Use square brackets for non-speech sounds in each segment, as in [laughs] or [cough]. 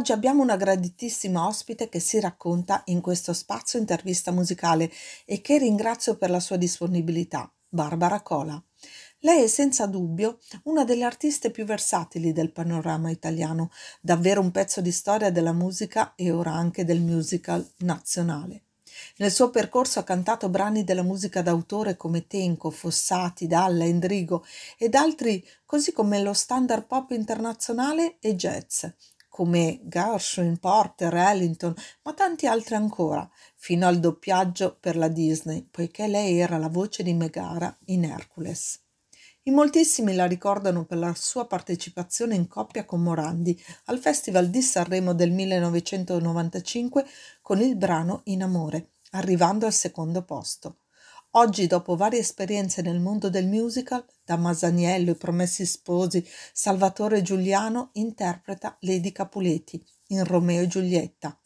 Oggi abbiamo una graditissima ospite che si racconta in questo spazio intervista musicale e che ringrazio per la sua disponibilità, Barbara Cola. Lei è senza dubbio una delle artiste più versatili del panorama italiano, davvero un pezzo di storia della musica e ora anche del musical nazionale. Nel suo percorso ha cantato brani della musica d'autore come Tenco, Fossati, Dalla, Endrigo ed altri, così come lo standard pop internazionale e jazz, come Gershwin, Porter, Ellington, ma tanti altri ancora, fino al doppiaggio per la Disney, poiché lei era la voce di Megara in Hercules. In moltissimi la ricordano per la sua partecipazione in coppia con Morandi al Festival di Sanremo del 1995 con il brano In amore, arrivando al secondo posto. Oggi, dopo varie esperienze nel mondo del musical, da Masaniello, I Promessi Sposi, Salvatore Giuliano, interpreta Lady Capuleti in Romeo e Giulietta.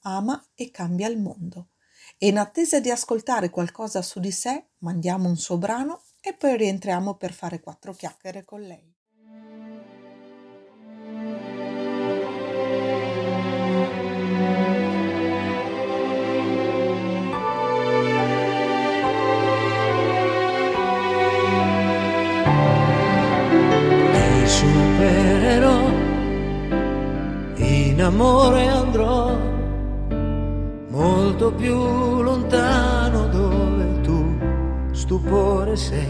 Ama e cambia il mondo. E in attesa di ascoltare qualcosa su di sé, mandiamo un suo brano e poi rientriamo per fare quattro chiacchiere con lei. Amore andrò molto più lontano dove tu stupore sei.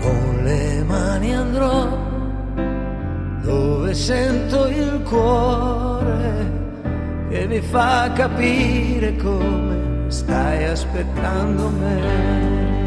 Con le mani andrò dove sento il cuore che mi fa capire come stai aspettando me.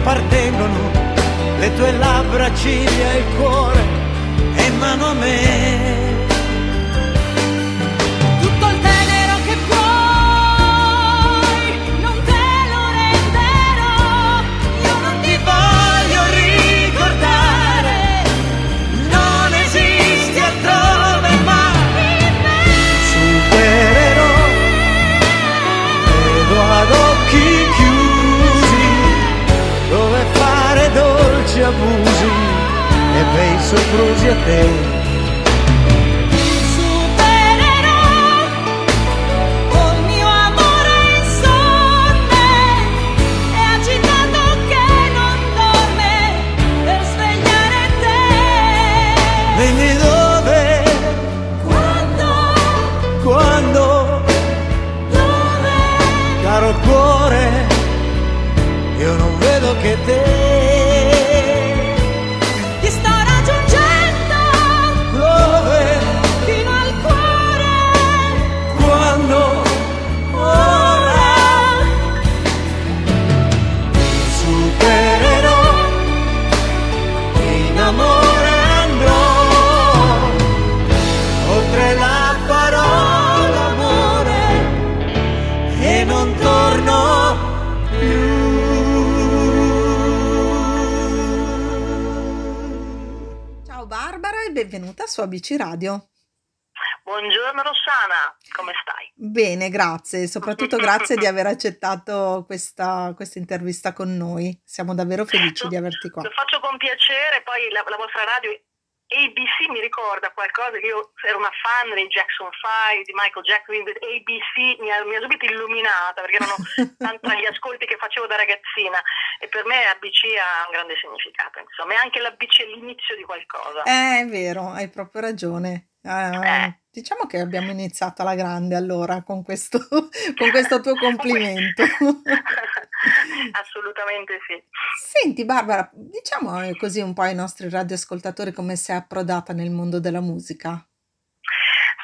Appartengono, le tue labbra, ciglia e cuore in mano a me. E bei soprusi a te. Su ABC Radio. Buongiorno Rossana, come stai? Bene, grazie, soprattutto [laughs] grazie di aver accettato questa, questa intervista con noi. Siamo davvero felici di averti qua. Lo faccio con piacere, poi la, la vostra radio ABC mi ricorda qualcosa, io ero una fan dei Jackson 5, di Michael Jackson, ABC mi ha, mi ha subito illuminata perché erano [laughs] tanti gli ascolti che facevo da ragazzina e per me ABC ha un grande significato, insomma, e anche l'ABC è l'inizio di qualcosa. Eh, è vero, hai proprio ragione. Eh. diciamo che abbiamo iniziato alla grande allora con questo, [laughs] con questo tuo complimento. [laughs] Assolutamente sì. Senti Barbara, diciamo eh, così un po' ai nostri radioascoltatori come sei approdata nel mondo della musica.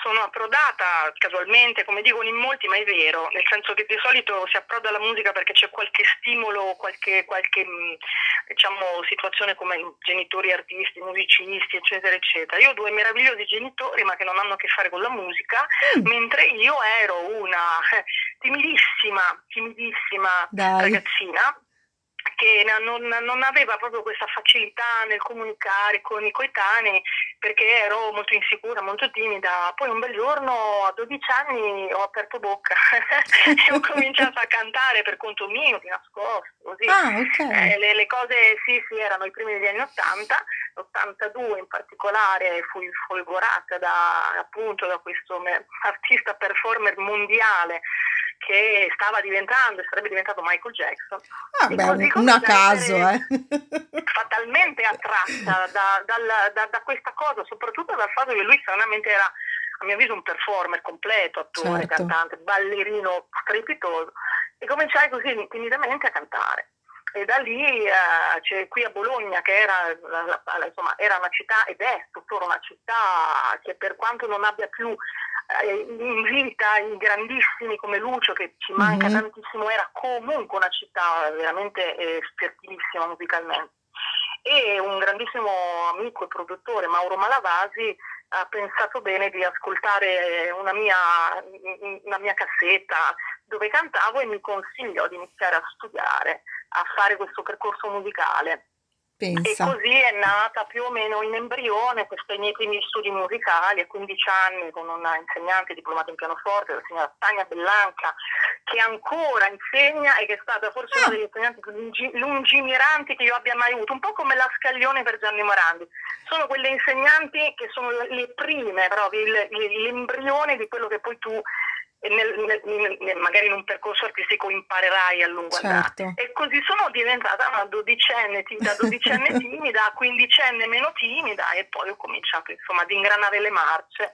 Sono approdata casualmente, come dicono in molti, ma è vero, nel senso che di solito si approda alla musica perché c'è qualche stimolo, qualche, qualche mh, diciamo, situazione come genitori artisti, musicisti, eccetera, eccetera. Io ho due meravigliosi genitori, ma che non hanno a che fare con la musica, Mm, mentre io ero una [laughs] timidissima, timidissima dai, ragazzina che non, non aveva proprio questa facilità nel comunicare con i coetanei perché ero molto insicura, molto timida. Poi un bel giorno a 12 anni ho aperto bocca [laughs] e ho cominciato a cantare per conto mio, di nascosto, così. ah, Eh, ok, le, le cose sì, sì, erano i primi degli anni 80, l'82 in particolare fui folgorata da, appunto da questo artista performer mondiale che stava diventando e sarebbe diventato Michael Jackson. ah, beh, un, a caso, eh. [laughs] fatalmente attratta da, dal- da- da questa cosa, soprattutto dal fatto che lui stranamente era, a mio avviso, un performer completo, attore, Certo. cantante, ballerino strepitoso, e cominciai così timidamente a cantare. E da lì, eh, c'è qui a Bologna, che era, la- la- insomma, era una città ed è tuttora una città che per quanto non abbia più eh, in vita i grandissimi come Lucio, che ci manca Mhm. tantissimo, era comunque una città veramente eh, fertilissima musicalmente. E un grandissimo amico e produttore, Mauro Malavasi, ha pensato bene di ascoltare una mia, una mia cassetta dove cantavo e mi consigliò di iniziare a studiare, a fare questo percorso musicale. E Pensa. così è nata più o meno in embrione questi miei primi studi musicali a 15 anni con una insegnante diplomata in pianoforte, la signora Tania Bellanca, che ancora insegna e che è stata forse Ah. una degli insegnanti più lungi- lungimiranti che io abbia mai avuto, un po' come la Scaglione per Gianni Morandi. Sono quelle insegnanti che sono le prime, proprio il- il- l'embrione di quello che poi tu nel- nel- nel- magari in un percorso artistico imparerai a lungo andare. Certo. E così sono diventata una dodicenne, da dodicenne [laughs] timida a quindicenne meno timida e poi ho cominciato insomma ad ingranare le marce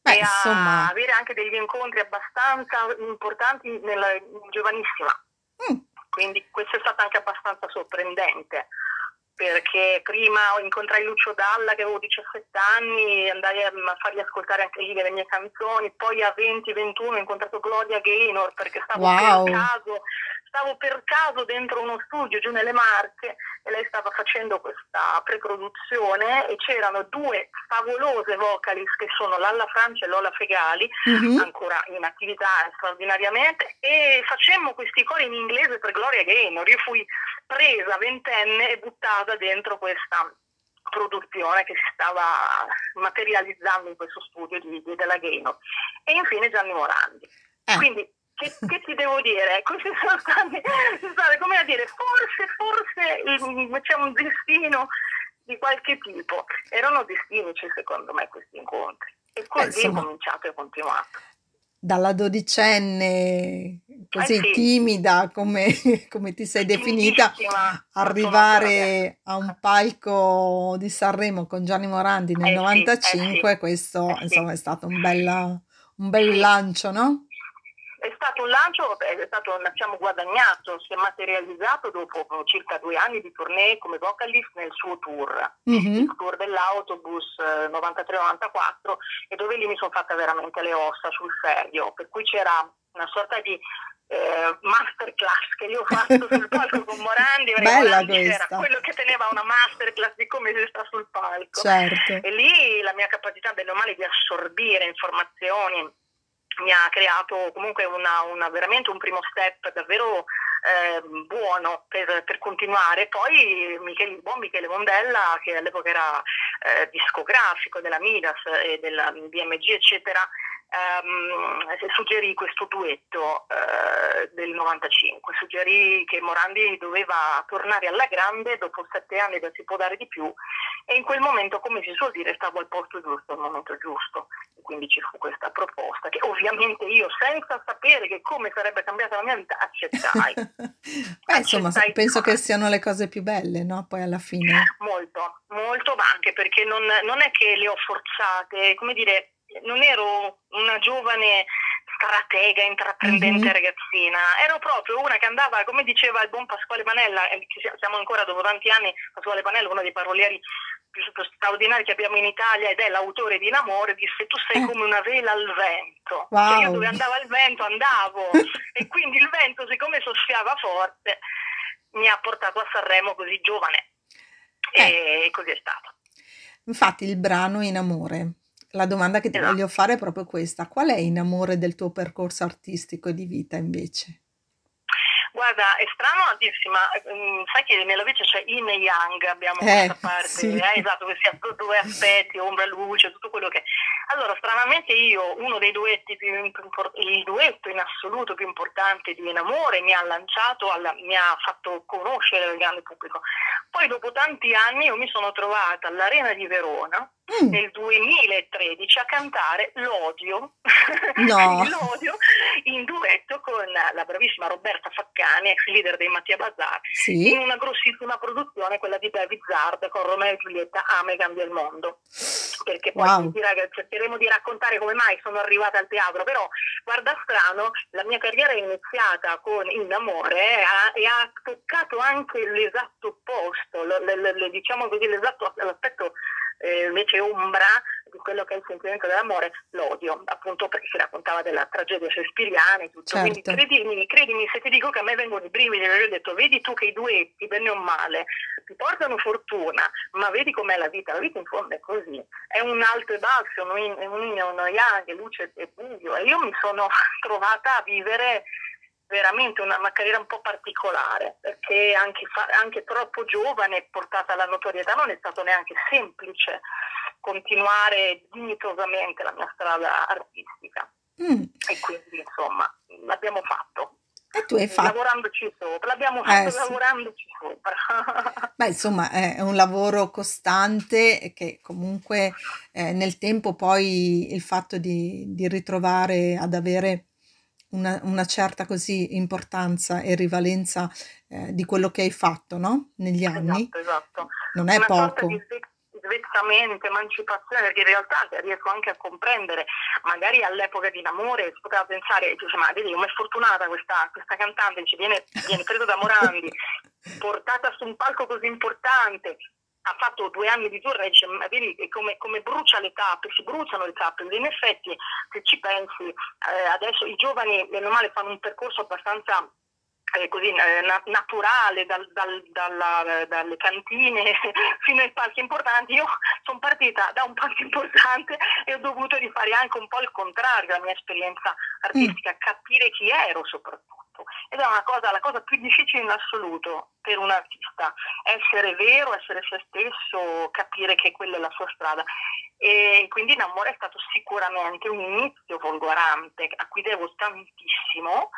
Beh, e a insomma, avere anche degli incontri abbastanza importanti nella giovanissima. mm, Quindi questo è stato anche abbastanza sorprendente perché prima incontrai Lucio Dalla che avevo 17 anni, andai a a fargli ascoltare anche lì le mie canzoni, poi a 20-21 ho incontrato Gloria Gaynor perché stavo wow, per caso stavo per caso dentro uno studio giù nelle Marche e lei stava facendo questa preproduzione e c'erano due favolose vocalist che sono Lalla Francia e Lola Fegali Mhm. ancora in attività straordinariamente e facemmo questi cori in inglese per Gloria Gaynor. Io fui presa ventenne e buttata dentro questa produzione che si stava materializzando in questo studio di, di- della Gaynor. E infine Gianni Morandi. Eh, Quindi che, che ti devo dire? [laughs] Sono stati, come a dire, forse, forse c'è un destino di qualche tipo. Erano destinici secondo me questi incontri. E così ho insomma, cominciato e continuato. dalla dodicenne Eh così sì, timida come, [laughs] come ti sei definita, arrivare a un palco di Sanremo con Gianni Morandi nel Eh sì, eh sì, 95, questo eh sì. insomma è stato un bel, un bel lancio, no? È stato un lancio, è stato, abbiamo guadagnato, si è materializzato dopo circa due anni di tournée come vocalist nel suo tour, Mhm. il tour dell'autobus eh, 93-94 e dove lì mi sono fatta veramente le ossa sul serio, per cui c'era una sorta di eh, masterclass che io ho fatto sul [laughs] palco con Morandi, perché Bella Morandi era quello che teneva una masterclass di come si sta sul palco. certo. E lì la mia capacità, bene o male, di assorbire informazioni mi ha creato comunque una, una- veramente un primo step davvero eh, buono per, per, continuare. Poi Michele, il buon Michele Mondella, che all'epoca era eh, discografico della Midas e della BMG, eccetera, ehm, suggerì questo duetto eh, del 95, suggerì che Morandi doveva tornare alla grande dopo sette anni da Si può dare di più e in quel momento, come si suol dire, stavo al posto giusto, al momento giusto. E quindi ci fu questa proposta che ovviamente io, senza sapere che come sarebbe cambiata la mia vita, accettai. [laughs] Beh, insomma, penso che siano le cose più belle, no? Poi alla fine. Molto, molto, ma anche perché non, non è che le ho forzate, come dire, non ero una giovane stratega, intraprendente mm-hmm. ragazzina, ero proprio una che andava, come diceva il buon Pasquale Panella, siamo ancora dopo tanti anni, Pasquale Panella, uno dei parolieri più straordinari che abbiamo in Italia ed è l'autore di In Amore, disse tu sei eh. come una vela al vento, wow. cioè io dove andava il vento andavo [laughs] e quindi il vento siccome soffiava forte mi ha portato a Sanremo così giovane eh. e così è stato. Infatti il brano In Amore la domanda che ti Esatto. voglio fare è proprio questa: qual è in amore del tuo percorso artistico e di vita invece? Guarda, è strano a dirsi, ma mm, sai che nella vita c'è yin e yang, abbiamo Eh, questa parte, sì. eh, esatto, ha [laughs] due aspetti, ombra e luce, tutto quello che... Allora, stranamente io, uno dei duetti più impor- il duetto in assoluto più importante di In Amore mi ha lanciato, alla- mi ha fatto conoscere al grande pubblico. Poi dopo tanti anni io mi sono trovata all'Arena di Verona Mm, nel 2013 a cantare L'odio, No. [laughs] L'odio in duetto con la bravissima Roberta Faccani, ex leader dei Mattia Bazar, sì? in una grossissima produzione, quella di David Zard con Romeo e Giulietta, Ame cambia il mondo. Perché poi Wow. cercheremo di raccontare come mai sono arrivata al teatro, però guarda strano, la mia carriera è iniziata con In Amore eh, e ha toccato anche l'esatto opposto, l- l- l- diciamo così, l'esatto l'aspetto eh, invece ombra di quello che è il sentimento dell'amore, l'odio, appunto perché si raccontava della tragedia shakespeariana e tutto. Quindi Certo. credimi, credimi se ti dico che a me vengono i brividi, ho detto, vedi tu che i duetti, bene o male, ti portano fortuna, ma vedi com'è la vita, la vita in fondo è così, è un alto e basso, un yin e uno yang, luce e buio, e io mi sono [laughs] trovata a vivere veramente una, una carriera un po' particolare, perché anche, fa- anche troppo giovane, portata alla notorietà, non è stato neanche semplice continuare dignitosamente la mia strada artistica. Mm, E quindi, insomma, l'abbiamo fatto. E tu hai fatto, Lavorandoci sopra, l'abbiamo fatto eh sì. lavorandoci sopra. [laughs] Beh, insomma, è un lavoro costante che comunque eh, nel tempo poi il fatto di, di ritrovare ad avere una, una certa così importanza e rivalenza eh, di quello che hai fatto, no? Negli anni, esatto, esatto. non è una poco. svezzamento, emancipazione, perché in realtà riesco anche a comprendere, magari all'epoca di Amore si poteva pensare, dice, ma vedi come è fortunata questa, questa cantante, ci viene, viene presa da Morandi, [laughs] portata su un palco così importante, ha fatto due anni di tour e dice, ma vedi come, come brucia le tappe, si bruciano le tappe, in effetti se ci pensi, eh, adesso i giovani, bene o male, fanno un percorso abbastanza eh, così eh, na- naturale dal- dal- dalla- dalle cantine [laughs] fino ai palchi importanti. Io sono partita da un palco importante e ho dovuto rifare anche un po' il contrario della mia esperienza artistica, capire chi ero soprattutto. Ed è una cosa, la cosa più difficile in assoluto per un artista, essere vero, essere se stesso, capire che quella è la sua strada. E quindi in amore è stato sicuramente un inizio folgorante a cui devo tantissimo,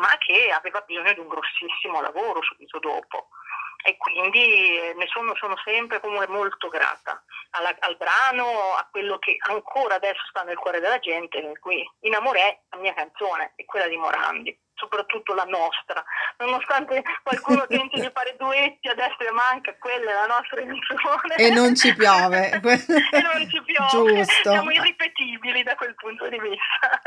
ma che aveva bisogno di un grossissimo lavoro subito dopo. E quindi eh, ne sono, sono sempre comunque molto grata alla- al brano, a quello che ancora adesso sta nel cuore della gente, cui In amore è la mia canzone e quella di Morandi, soprattutto la nostra. Nonostante qualcuno [laughs] tenti di fare duetti a destra e manca, quella è la nostra canzone. E non ci piove. [laughs] e non ci piove. Giusto. Siamo irripetibili da quel punto di vista.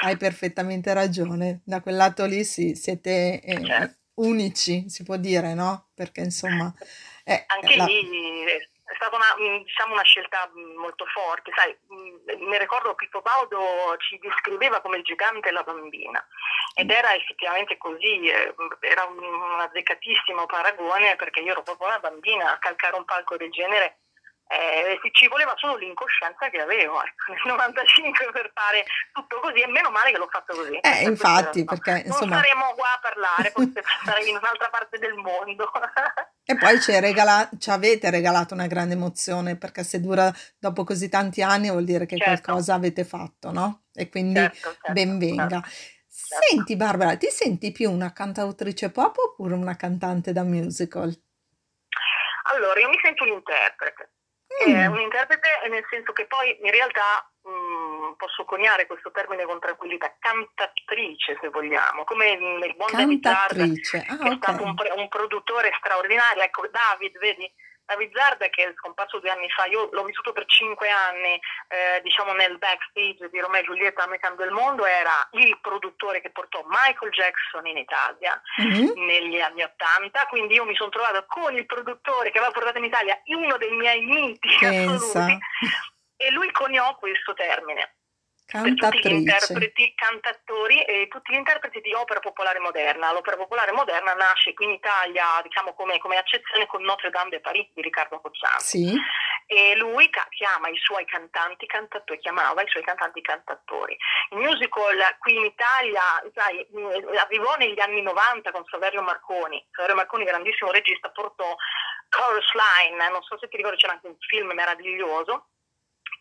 [laughs] Hai perfettamente ragione. Da quel lato lì sì, siete eh, Certo. unici, si può dire, no? Perché insomma, eh, Anche la- lì è stata una, mh, diciamo, una scelta mh, molto forte. Sai, mh, mi ricordo che Pippo Baudo ci descriveva come il gigante e la bambina ed era effettivamente così, eh, era un, un azzeccatissimo paragone perché io ero proprio una bambina a calcare un palco del genere eh, ci voleva solo l'incoscienza che avevo ecco, nel 95 per fare tutto così e meno male che l'ho fatto così. Eh, infatti, perché insomma... Non saremo qua a parlare, [laughs] forse sarei in un'altra parte del mondo. [laughs] e poi ci, regala- ci avete regalato una grande emozione, perché se dura dopo così tanti anni vuol dire che certo. qualcosa avete fatto, no? E quindi certo, certo, ben venga. Certo. Senti Barbara, ti senti più una cantautrice pop oppure una cantante da musical? Allora, io mi sento un interprete. Mm. È un interprete nel senso che poi in realtà mh, mm, posso coniare questo termine con tranquillità, cantatrice se vogliamo, come nel buon David Zard, ah, che okay. è stato un, un, produttore straordinario. Ecco, David, vedi, David Zard che è scomparso due anni fa, io l'ho vissuto per cinque anni, eh, diciamo nel backstage di Romeo e Giulietta American del Mondo, era il produttore che portò Michael Jackson in Italia mm-hmm. negli anni Ottanta, quindi io mi sono trovata con il produttore che aveva portato in Italia uno dei miei miti assoluti e lui coniò questo termine Cantatrice. tutti gli interpreti, cantatori e tutti gli interpreti di opera popolare moderna. L'opera popolare moderna nasce qui in Italia, diciamo come, come accezione con Notre Dame de Paris di Riccardo Cocciano. Sì. E lui chiama i suoi cantanti cantatori, chiamava i suoi cantanti cantatori. Il musical qui in Italia, sai, arrivò negli anni 90 con Saverio Marconi. Saverio Marconi, grandissimo regista, portò Chorus Line, non so se ti ricordi, c'era anche un film meraviglioso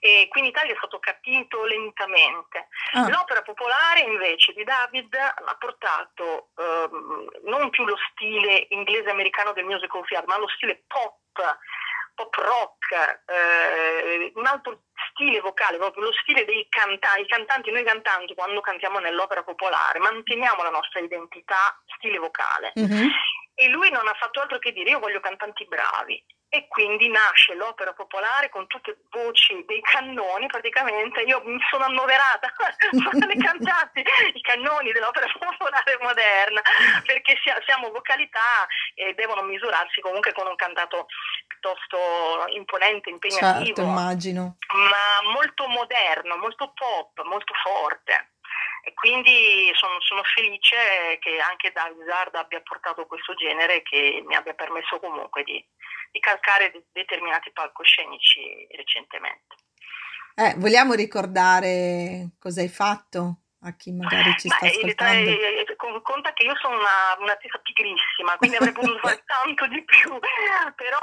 e qui in Italia è stato capito lentamente. Ah. L'opera popolare invece di David ha portato ehm, non più lo stile inglese-americano del musical theater, ma lo stile pop, pop rock, eh, un altro stile vocale, proprio lo stile dei cantanti, i cantanti, noi cantanti quando cantiamo nell'opera popolare manteniamo la nostra identità stile vocale. Mm-hmm. E lui non ha fatto altro che dire io voglio cantanti bravi e quindi nasce l'opera popolare con tutte le voci dei cannoni praticamente. Io mi sono annoverata [laughs] le cantanti i cannoni dell'opera [laughs] popolare moderna perché siamo vocalità e devono misurarsi comunque con un cantato piuttosto imponente, impegnativo. Certo, immagino. Ma molto moderno, molto pop, molto forte e quindi sono, sono, felice che anche David abbia portato questo genere che mi abbia permesso comunque di, di calcare de- determinati palcoscenici recentemente. Eh, vogliamo ricordare cosa hai fatto? A chi magari ci sta Beh, ascoltando? Eh, eh, conta che io sono una, un'artista pigrissima, quindi avrei potuto fare [laughs] tanto di più, però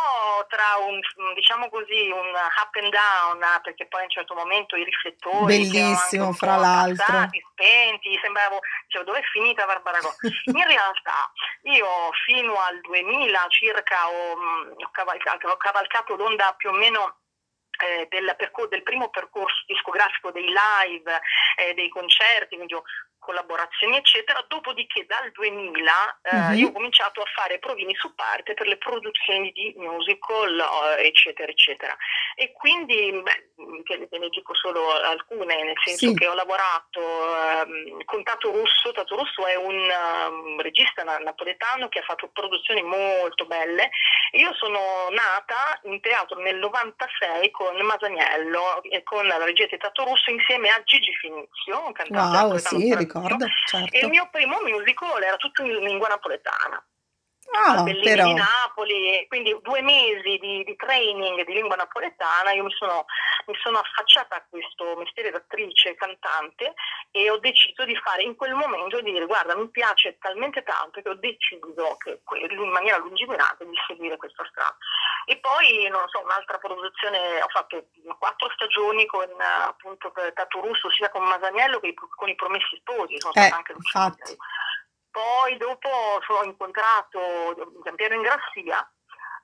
tra un, diciamo così, un up and down, perché poi a un certo momento i riflettori... Bellissimo, fra l'altro. Passati, spenti, sembravo, dicevo, dov'è finita Barbara Go? In realtà io fino al 2000 circa ho, mm, ho, cavalcato, ho cavalcato l'onda più o meno eh, del, del, primo percorso discografico dei live, eh, dei concerti, quindi ho collaborazioni eccetera, dopodiché dal 2000 eh, mm-hmm. io ho cominciato a fare provini su parte per le produzioni di musical eh, eccetera eccetera e quindi beh, te ne dico solo alcune nel senso sì. che ho lavorato eh, con Tato Russo, Tato Russo è un um, regista napoletano che ha fatto produzioni molto belle io sono nata in teatro nel 96 con Masaniello e con la regia di Tato Russo insieme a Gigi Finizio un cantante wow, sì, ricordo, certo. E il mio primo musical era tutto in lingua napoletana. Ah, però. di Napoli, quindi due mesi di, di, training di lingua napoletana, io mi sono, mi sono affacciata a questo mestiere d'attrice, cantante e ho deciso di fare in quel momento di dire guarda mi piace talmente tanto che ho deciso che, in maniera lungimirante di seguire questa strada. E poi, non so, un'altra produzione, ho fatto quattro stagioni con appunto Tato Russo, sia con Masaniello che con i Promessi Sposi, sono eh, anche infatti. Poi dopo ho incontrato Giampiero Ingrassia,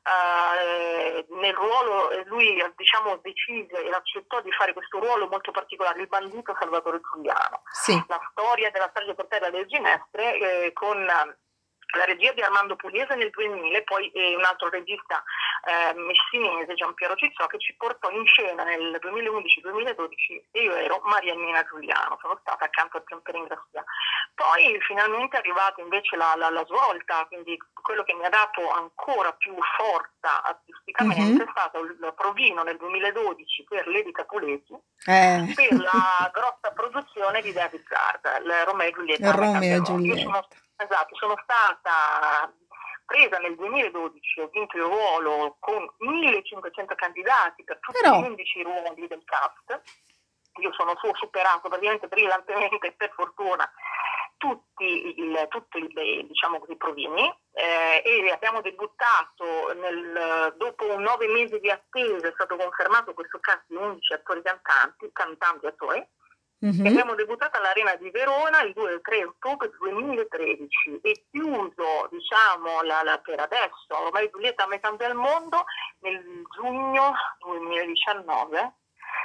eh, nel ruolo, lui diciamo decise e accettò di fare questo ruolo molto particolare, il bandito Salvatore Giuliano. Sì. La storia della strage per terra del Ginestre eh, con la regia di Armando Pugliese nel 2000 e poi eh, un altro regista eh, messinese, Giampiero Cizzò, che ci portò in scena nel 2011-2012 e io ero Mariannina Giuliano, sono stata accanto a Giampiero Ingrassia. Poi finalmente è arrivata invece la, la, la, svolta, quindi quello che mi ha dato ancora più forza artisticamente mm-hmm. è stato il provino nel 2012 per Lady Capuleti eh. per la grossa produzione di David Zard, il Romeo e Giulietta. Romeo e Giulietta. Esatto, sono stata sorpresa nel 2012 ho vinto il ruolo con 1500 candidati per tutti Però- gli 11 ruoli del cast. Io sono su- superato praticamente brillantemente, per fortuna, tutti il, tutti i diciamo così, provini eh, e abbiamo debuttato nel- dopo nove mesi di attesa, è stato confermato questo cast di 11 attori cantanti, cantanti attori, Mhm. e abbiamo debuttato all'Arena di Verona il 2 e il 3 ottobre 2013 e chiuso, diciamo, la, la- per adesso, ormai Giulietta a metà del mondo, nel giugno 2019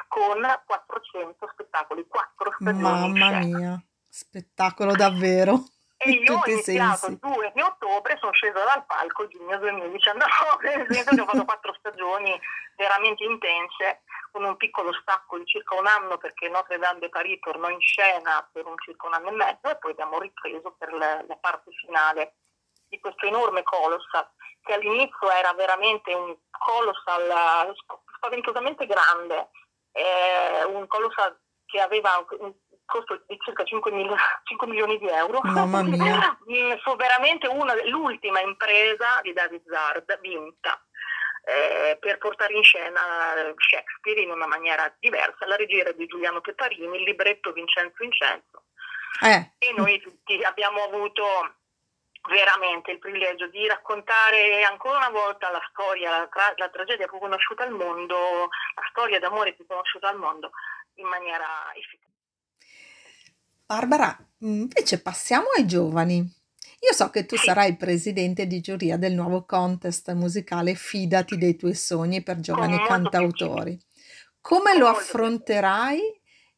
con 400 spettacoli, 4 stagioni. Mamma mia, spettacolo davvero. E io ho iniziato il 2 di ottobre, sono scesa dal palco giugno 2019, [laughs] nel senso che ho fatto quattro stagioni veramente intense, con un piccolo stacco di circa un anno perché Notre Dame de Paris tornò in scena per un circa un anno e mezzo e poi abbiamo ripreso per la, la parte finale di questo enorme colossal che all'inizio era veramente un colossal spaventosamente grande, eh, un colossal che aveva un costo di circa 5, mil- 5 milioni di euro. Mamma mia. [laughs] Mm, Fu veramente una, l'ultima impresa di David Zard vinta eh, per portare in scena Shakespeare in una maniera diversa. La regia era di Giuliano Peparini, il libretto Vincenzo Vincenzo Eh, e noi tutti abbiamo avuto veramente il privilegio di raccontare ancora una volta la storia, la, tra- la tragedia più conosciuta al mondo, la storia d'amore più conosciuta al mondo in maniera efficace. Barbara, invece passiamo ai giovani. Io so che tu sarai presidente di giuria del nuovo contest musicale Fidati dei tuoi sogni per giovani molto cantautori. Come lo affronterai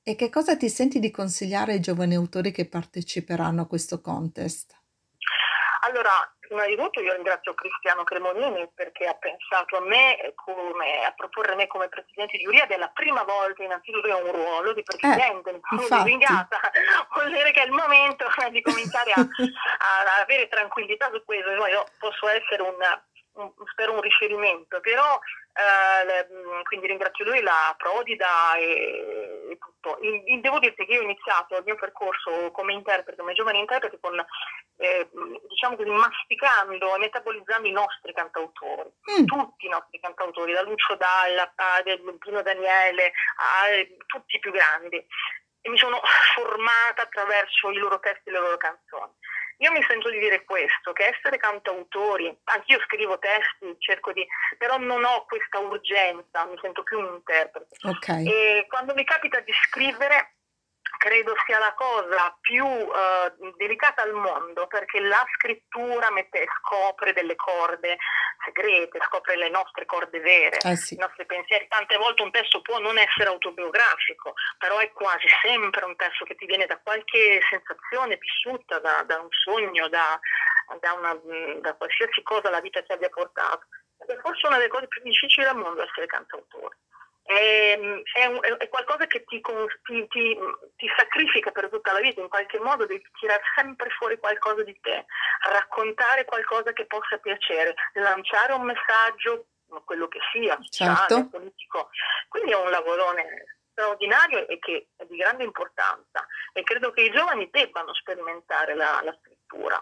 e che cosa ti senti di consigliare ai giovani autori che parteciperanno a questo contest? Allora, prima di tutto io ringrazio Cristiano Cremonini perché ha pensato a me come, a proporre me come presidente di giuria della prima volta innanzitutto che ho un ruolo di presidente, mi sono Eh, lusingata, [laughs] vuol dire che è il momento di cominciare [laughs] a, a avere tranquillità su questo, io posso essere un, un- spero un riferimento, però eh, mh, quindi ringrazio lui, la Prodida e, e tutto. Il- il- devo dirti che io ho iniziato il mio percorso come interprete, come giovane interprete con eh, diciamo così, masticando e metabolizzando i nostri cantautori, Mm, tutti i nostri cantautori, da Lucio Dalla a Pino Daniele a tutti i più grandi. E mi sono formata attraverso i loro testi e le loro canzoni. Io mi sento di dire questo, che essere cantautori, anch'io scrivo testi, cerco di, però non ho questa urgenza, mi sento più un interprete. ok, E quando mi capita di scrivere, credo sia la cosa più eh, delicata al mondo, perché la scrittura mette, scopre delle corde segrete, scopre le nostre corde vere, eh sì, i nostri pensieri. Tante volte un testo può non essere autobiografico, però è quasi sempre un testo che ti viene da qualche sensazione vissuta, da, da un sogno, da, da una- da qualsiasi cosa la vita ti abbia portato. Ed è forse una delle cose più difficili al mondo essere cantautore. È, è un- è qualcosa che ti, ti- ti- ti sacrifica per tutta la vita, in qualche modo devi tirare sempre fuori qualcosa di te, raccontare qualcosa che possa piacere, lanciare un messaggio, quello che sia, sociale, Certo. politico. Quindi è un lavorone straordinario e che è di grande importanza e credo che i giovani debbano sperimentare la, la scrittura,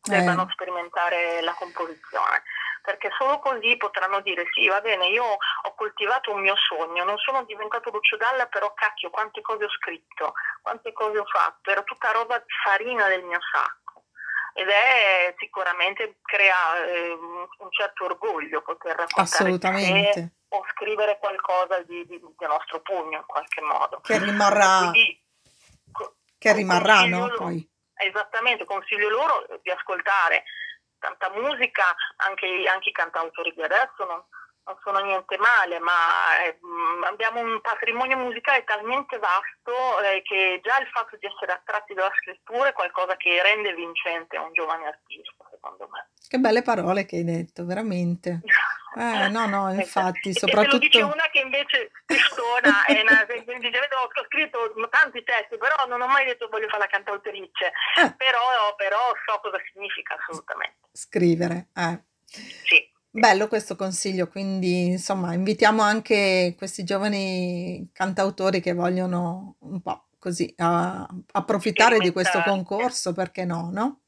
debbano Eh. sperimentare la composizione, perché solo così potranno dire sì, va bene, io ho coltivato un mio sogno, non sono diventato Lucio Dalla, però cacchio, quante cose ho scritto, quante cose ho fatto, era tutta roba farina del mio sacco. Ed è sicuramente crea eh, un certo orgoglio poter raccontare o scrivere qualcosa di, di, di nostro pugno in qualche modo. che rimarrà, Quindi, che rimarrà, no? Poi, Esattamente, consiglio loro di ascoltare tanta musica, anche, anche i cantautori di adesso non, non sono niente male, ma eh, mh, abbiamo un patrimonio musicale talmente vasto eh, che già il fatto di essere attratti dalla scrittura è qualcosa che rende vincente un giovane artista, secondo me. Che belle parole che hai detto, veramente. Eh, no, no, [laughs] infatti, E se lo dice soprattutto... una che invece testona e una- [laughs] dice, vedo, ho scritto tanti testi, però non ho mai detto voglio fare la cantautrice, Eh, però, però so cosa significa assolutamente. scrivere, eh. Sì. Bello questo consiglio, quindi insomma invitiamo anche questi giovani cantautori che vogliono un po' così a- approfittare di questo concorso, perché no, no?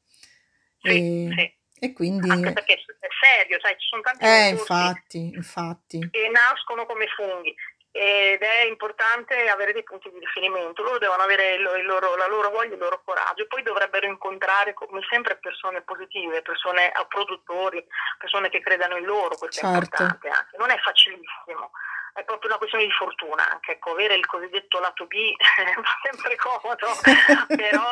Sì, E, sì. E quindi... Anche perché è serio, sai, ci sono tanti Eh, infatti, infatti. che nascono come funghi ed è importante avere dei punti di riferimento, loro devono avere loro, la loro voglia, il loro coraggio e poi dovrebbero incontrare come sempre persone positive, persone eh, produttori, persone che credano in loro, questo è Certo. importante anche, non è facilissimo. È proprio una questione di fortuna anche, ecco, avere il cosiddetto lato B [laughs] fa sempre comodo, [laughs] però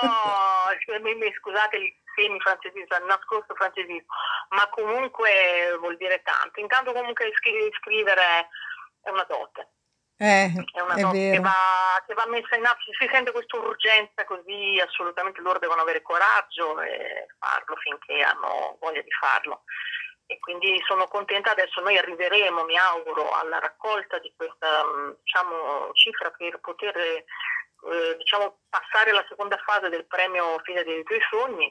scusate il semi francesismo, il nascosto francesismo, ma comunque vuol dire tanto. Intanto comunque scri- scrivere è una dote, Eh, è una dote che che va messa in atto, si sente questa urgenza così assolutamente loro devono avere coraggio e farlo finché hanno voglia di farlo. E quindi sono contenta, adesso noi arriveremo, mi auguro, alla raccolta di questa mh, diciamo, cifra per poter eh, diciamo, passare alla seconda fase del premio Fine dei tuoi sogni.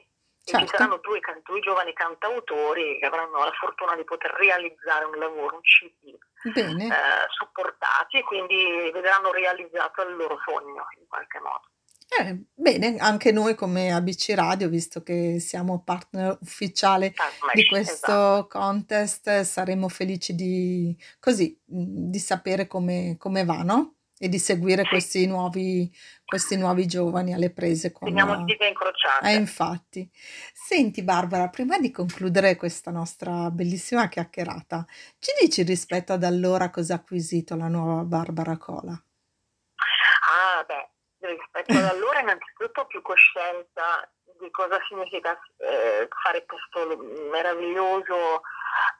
E ci Certo. saranno due, due giovani cantautori che avranno la fortuna di poter realizzare un lavoro, un CD, Bene. eh, supportati e quindi vedranno realizzato il loro sogno in qualche modo. Eh, bene, anche noi come ABC Radio, visto che siamo partner ufficiale Ah, di questo esatto. contest, saremo felici di, così, di sapere come, come va, no? E di seguire Sì. questi nuovi, questi nuovi giovani alle prese con... Teniamo le dita incrociate. Eh, infatti. Senti Barbara, prima di concludere questa nostra bellissima chiacchierata, ci dici rispetto ad allora cosa ha acquisito la nuova Barbara Cola? Ah, beh, rispetto ad allora innanzitutto più coscienza di cosa significa eh, fare questo meraviglioso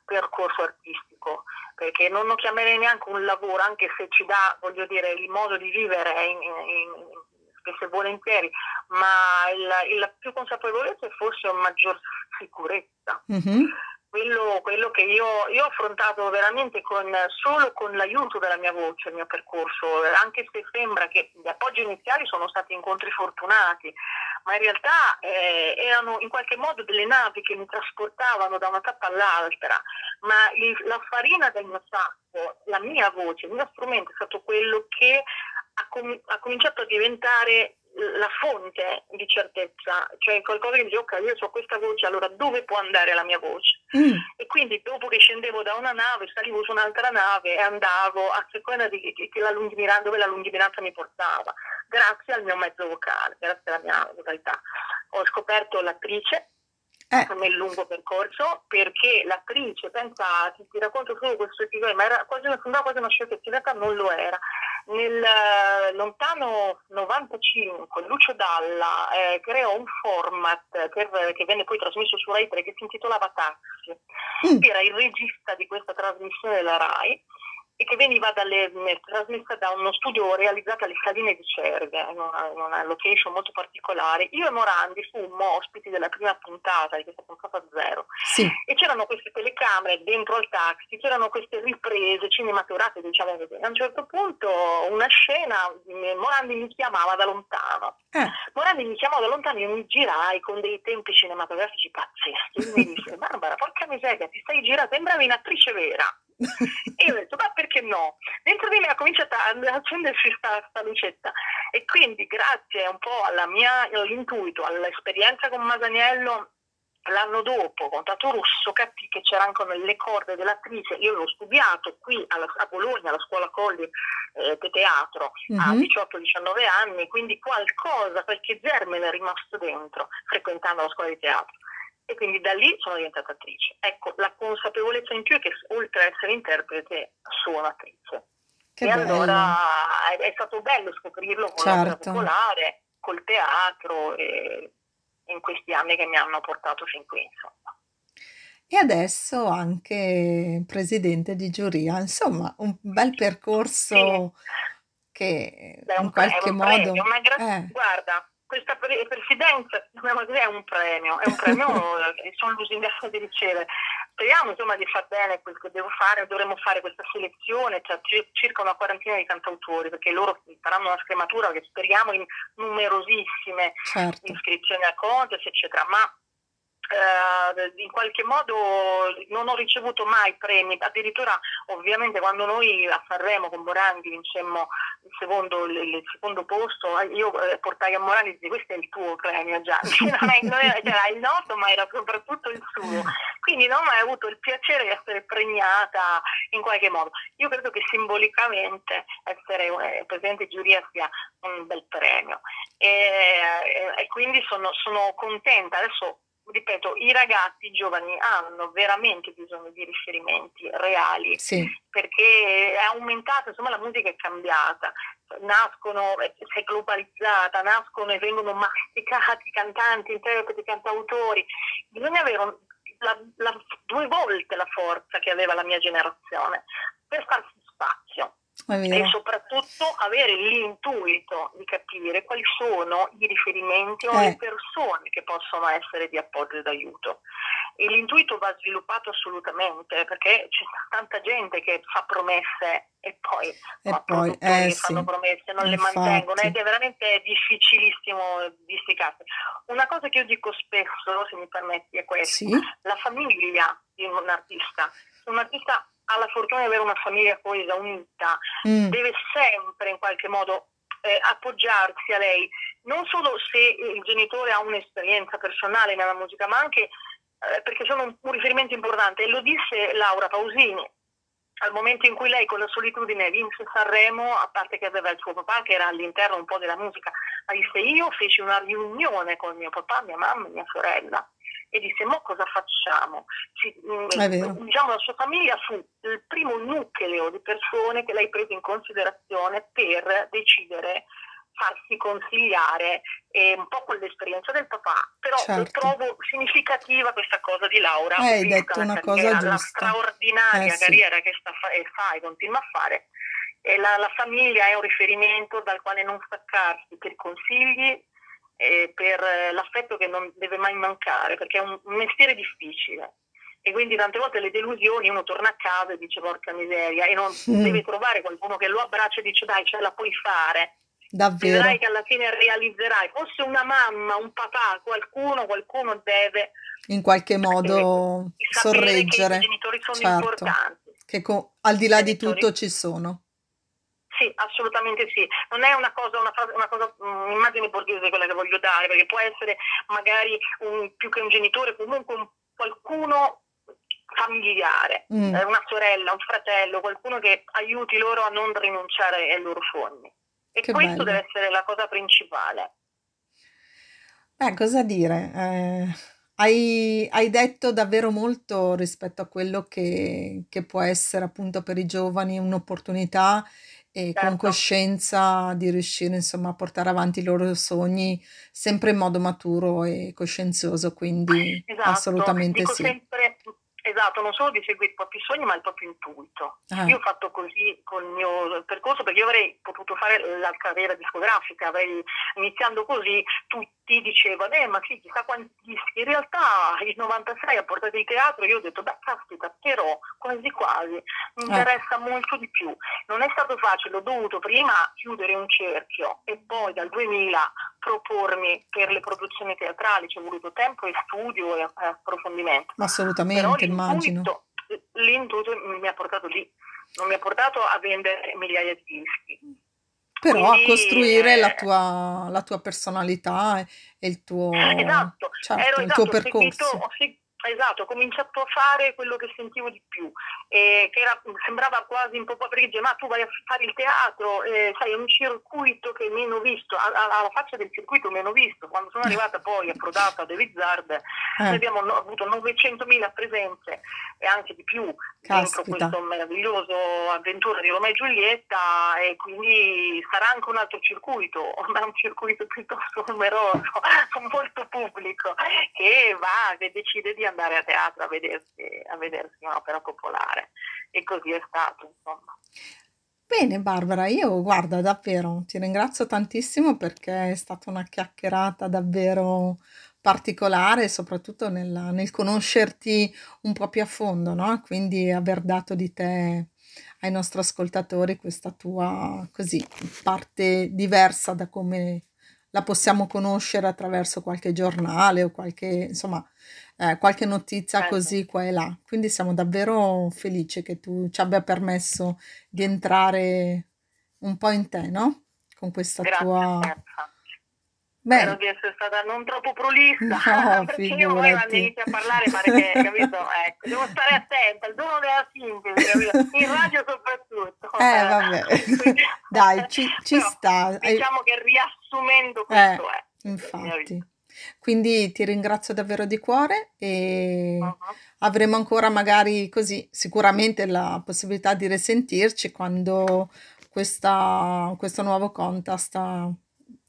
percorso artistico, perché non lo chiamerei neanche un lavoro, anche se ci dà, voglio dire, il modo di vivere in, in, spesso e volentieri, ma il più consapevolezza è forse una maggior sicurezza. Mhm. Quello, quello che io, io ho affrontato veramente con, solo con l'aiuto della mia voce, il mio percorso, anche se sembra che gli appoggi iniziali sono stati incontri fortunati, ma in realtà eh, erano in qualche modo delle navi che mi trasportavano da una tappa all'altra, ma il- la farina del mio sacco, la mia voce, il mio strumento è stato quello che ha, com- ha cominciato a diventare la fonte di certezza, cioè qualcosa che dice ok io ho questa voce, allora dove può andare la mia voce? Mm, E quindi dopo che scendevo da una nave, salivo su un'altra nave e andavo a seconda di che- che la dove la lungimiranza mi portava, grazie al mio mezzo vocale, grazie alla mia vocalità. Ho scoperto l'attrice eh, nel lungo percorso perché l'attrice, pensa, ti, ti racconto solo questo episodio, ma era quasi una, sembrava quasi una sciocchezza, realtà non lo era. Nel eh, lontano 95 Lucio Dalla eh, creò un format per- che venne poi trasmesso su Rai 3 che si intitolava Taxi. mm, Era il regista di questa trasmissione della Rai e che veniva dalle, mh, trasmessa da uno studio realizzato alle Saline di Cerve, in una, in una location molto particolare. Io e Morandi fummo ospiti della prima puntata, di questa puntata zero, sì, e c'erano queste telecamere dentro al taxi, c'erano queste riprese cinematografiche, diciamo così. A un certo punto una scena, mh, Morandi mi chiamava da lontano. eh, Morandi mi chiamò da lontano, io mi girai con dei tempi cinematografici pazzeschi. Lui mi disse, Barbara, porca miseria, ti stai girando, sembravi un'attrice vera. E io ho detto, ma perché no? Dentro di me ha cominciato a accendersi sta, sta lucetta. E quindi grazie un po' alla mia, all'intuito, all'esperienza con Masaniello, l'anno dopo, con Tato Russo, capì che c'erano anche le corde dell'attrice. Io l'ho studiato qui alla- a Bologna, alla scuola Colli eh, di teatro, a mhm, 18-19 anni, quindi qualcosa, qualche germe è rimasto dentro frequentando la scuola di teatro. E quindi da lì sono diventata attrice. Ecco, la consapevolezza in più è che oltre ad essere interprete, sono attrice. che e allora bello. è, è stato bello scoprirlo con l'opera Certo. popolare, col teatro e in questi anni che mi hanno portato fin qui, insomma. E adesso anche presidente di giuria, insomma, un bel Sì, percorso che Beh, in qualche modo... premio, ma gra- Eh, guarda, questa pre- presidenza così, è un premio, è un premio [laughs] che sono lusingata di ricevere. Speriamo insomma di far bene quel che devo fare, dovremmo fare questa selezione, cioè ci- circa una quarantina di cantautori, perché loro faranno una scrematura che speriamo in numerosissime certo, iscrizioni al contest, eccetera, ma eh, in qualche modo non ho ricevuto mai premi, addirittura ovviamente quando noi a Sanremo con Morandi vincemmo il secondo, il, secondo posto, eh, io eh, portai a Morandi e dissi questo è il tuo premio Gianni, [laughs] non, è, non era, era il nostro ma era soprattutto il suo, quindi non ho mai avuto il piacere di essere premiata in qualche modo. Io credo che simbolicamente essere eh, presidente giuria sia un bel premio. E, e, e quindi sono, sono contenta, adesso ripeto, i ragazzi giovani hanno veramente bisogno di riferimenti reali Sì, perché è aumentata, insomma la musica è cambiata, nascono, è è globalizzata, nascono e vengono masticati cantanti, interpreti, cantautori, bisogna avere un- la- la- due volte la forza che aveva la mia generazione per farsi spazio e soprattutto avere l'intuito di capire quali sono i riferimenti o le Eh, persone che possono essere di appoggio e d'aiuto. E l'intuito va sviluppato assolutamente perché c'è tanta gente che fa promesse e poi e poi, eh che sì, fanno promesse non le mantengono ed infatti, è veramente difficilissimo disticarsi. Una cosa che io dico spesso, se mi permetti, è questa. sì, La famiglia di un artista. Un artista ha la fortuna di avere una famiglia coesa, unita, Mm, deve sempre in qualche modo eh, appoggiarsi a lei, non solo se il genitore ha un'esperienza personale nella musica, ma anche eh, perché sono un, un riferimento importante. E lo disse Laura Pausini. Al momento in cui lei con la solitudine vinse Sanremo, a parte che aveva il suo papà che era all'interno un po' della musica, ma disse io feci una riunione con mio papà, mia mamma e mia sorella e disse mo cosa facciamo? Ci- mm, diciamo la sua famiglia fu il primo nucleo di persone che lei prese in considerazione per decidere farsi consigliare eh, un po' con l'esperienza del papà, però Certo. trovo significativa questa cosa di Laura, Eh, hai detto la una carriera, cosa la giusta. straordinaria Eh sì, carriera che sta fa- e fa e continua a fare. E la, la famiglia è un riferimento dal quale non staccarsi per consigli e per l'affetto che non deve mai mancare, perché è un, un mestiere difficile. E quindi tante volte le delusioni, uno torna a casa e dice porca miseria, e non Mm, deve trovare qualcuno che lo abbraccia e dice dai ce la puoi fare, davvero. vedrai che alla fine realizzerai. Fosse una mamma, un papà, qualcuno, qualcuno deve In qualche eh, modo sapere che i sorreggere, genitori sono certo, importanti. che co- al di là di tutto ci sono. Sì, assolutamente sì. Non è una cosa, una, una cosa, mm, un'immagine borghese quella che voglio dare, perché può essere magari un- più che un genitore, comunque un- qualcuno familiare, Mm, eh, una sorella, un fratello, qualcuno che aiuti loro a non rinunciare ai loro sogni. E che questo bello. deve essere la cosa principale. Beh, cosa dire? Eh, hai, hai detto davvero molto rispetto a quello che, che può essere appunto per i giovani un'opportunità e con Certo. coscienza di riuscire insomma a portare avanti i loro sogni sempre in modo maturo e coscienzioso, quindi Esatto, assolutamente dico sì. sempre, esatto, non solo di seguire i propri sogni, ma il proprio intuito. Eh, Io ho fatto così con il mio percorso perché io avrei potuto fare la carriera discografica, avrei, iniziando così tutti dicevano, eh ma sì, chissà quanti dischi. In realtà il 96 a portata di teatro io ho detto, beh caspita, però quasi quasi, mi eh, interessa molto di più. Non è stato facile, ho dovuto prima chiudere un cerchio e poi dal 2000 propormi per le produzioni teatrali, ci è voluto tempo e studio e e approfondimento. ma Però assolutamente immagino. l'intuito mi ha portato lì, non mi ha portato a vendere migliaia di dischi. Però a Quindi costruire la eh, tua, la tua personalità e, e il tuo, Esatto, certo, ero il tuo esatto, ho seguito, percorso. ho seg- esatto, ho cominciato a fare quello che sentivo di più, e che era- sembrava quasi un po' perché dice, ma tu vai a fare il teatro, eh, sai, è un circuito che è meno visto, alla faccia del circuito meno visto. Quando sono arrivata poi approdata a noi Eh, abbiamo no- avuto 900.000 presenze e anche di più dentro caspita. questo meraviglioso avventura di Romeo e Giulietta e quindi sarà anche un altro circuito, [laughs] ma è un circuito piuttosto numeroso, [laughs] molto pubblico, che va, che decide di andare a teatro a vedersi, a vedersi un'opera popolare. E così è stato, insomma. Bene, Barbara, io guarda, davvero ti ringrazio tantissimo perché è stata una chiacchierata davvero particolare, soprattutto nel, nel conoscerti un po' più a fondo, no? Quindi aver dato di te ai nostri ascoltatori questa tua così parte diversa da come la possiamo conoscere attraverso qualche giornale o qualche, insomma, eh, qualche notizia Certo. così qua e là. Quindi siamo davvero felici che tu ci abbia permesso di entrare un po' in te, no? Con questa Grazie tua... Steffa. Spero Beh, di essere stata non troppo prolissa, no, [laughs] perché io poi quando figurati. inizio a parlare pare che, capito? Ecco, devo stare attenta, il dono della sintesi, capito? In radio soprattutto. Eh, vabbè. Quindi- [laughs] Dai, ci, ci Però, sta. Hai- Diciamo che riassumendo Eh, questo è. infatti. Quindi ti ringrazio davvero di cuore e Mhm. avremo ancora magari così sicuramente la possibilità di risentirci quando questa, questo nuovo contest ah,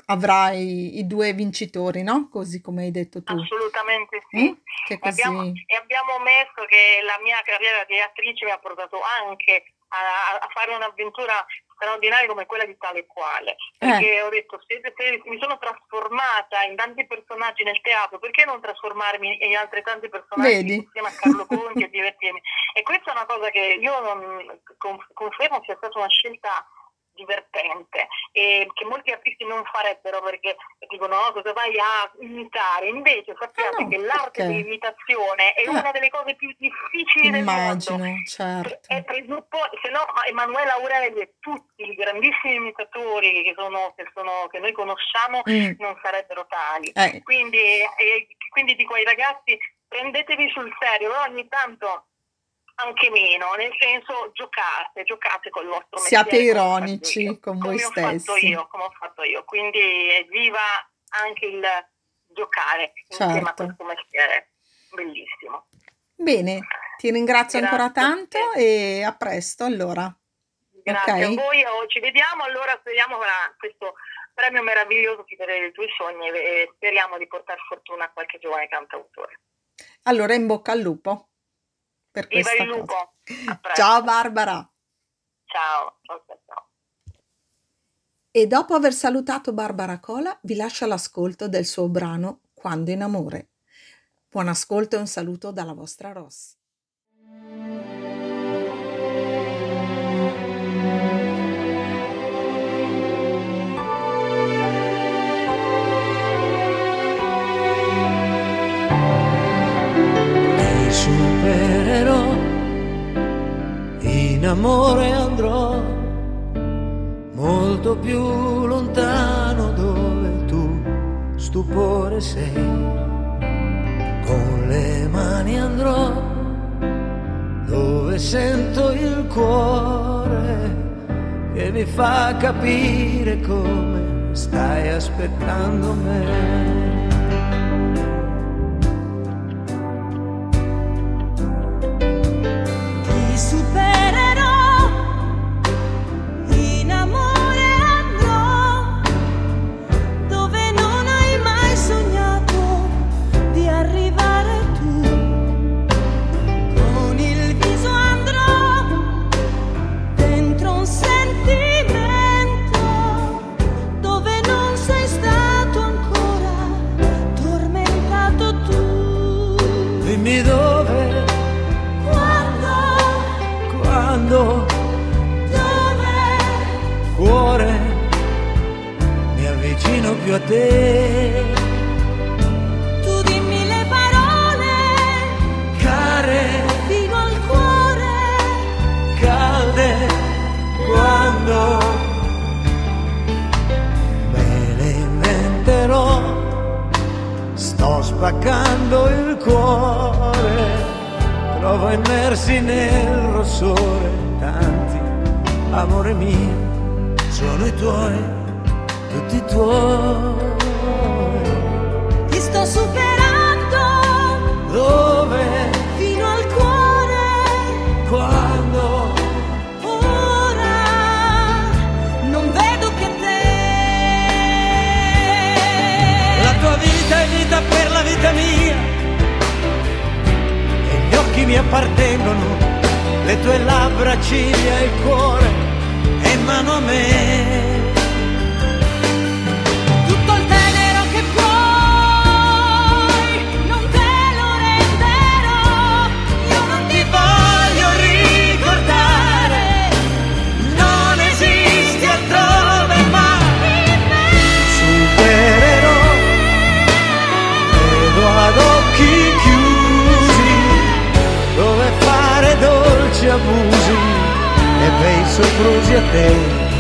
avrà i, i due vincitori, no? Così come hai detto tu. Assolutamente sì. Mm? Che E abbiamo, così... e abbiamo messo che la mia carriera di attrice mi ha portato anche a, a fare un'avventura straordinaria come quella di tale e quale. Eh. Perché ho detto, se, se mi sono trasformata in tanti personaggi nel teatro, perché non trasformarmi in altrettanti personaggi Vedi? insieme a Carlo [laughs] Conti e divertirmi? E questa è una cosa che io non, con- confermo sia stata una scelta divertente e che molti artisti non farebbero perché dicono no, cosa vai a imitare invece sappiate Ah, no, che l'arte perché? dell'imitazione è Eh. una delle cose più difficili del Immagino, mondo certo. è presuppo- se no Emanuele Aureli e tutti i grandissimi imitatori che, sono, che, sono, che noi conosciamo Mm. non sarebbero tali Eh, quindi, eh, quindi dico ai ragazzi prendetevi sul serio però ogni tanto anche meno, nel senso giocate, giocate col vostro Siate mestiere fatto ironici io, con come voi ho fatto stessi. io, come ho fatto io. Quindi evviva anche il giocare insieme a Certo. questo mestiere. Bellissimo. Bene, ti ringrazio ancora Grazie a te. tanto e a presto allora. Grazie Ok? a voi, oh, ci vediamo, allora speriamo a questo premio meraviglioso di vedere i tuoi sogni e speriamo di portare fortuna a qualche giovane cantautore. Allora in bocca al lupo per Viva questa il cosa. Ciao Barbara! Ciao, ciao, ciao, ciao. E dopo aver salutato Barbara Cola, vi lascio all'ascolto del suo brano Quando in amore. Buon ascolto e un saluto dalla vostra Ross. Amore andrò molto più lontano dove tu stupore sei. Con le mani andrò dove sento il cuore che mi fa capire come stai aspettando me. Quando, dove, cuore, mi avvicino più a te. tu dimmi le parole Care, fino al cuore. calde, quando me le inventerò. Sto spaccando il cuore, trovo immersi nel rossore tanti, amore mio, sono i tuoi, tutti tuoi. Ti sto superando Dove, fino al cuore. quando, Ora non vedo che te. la tua vita è vita per la vita mia, occhi mi appartengono, le tue labbra, ciglia, il cuore, in mano a me. livros e até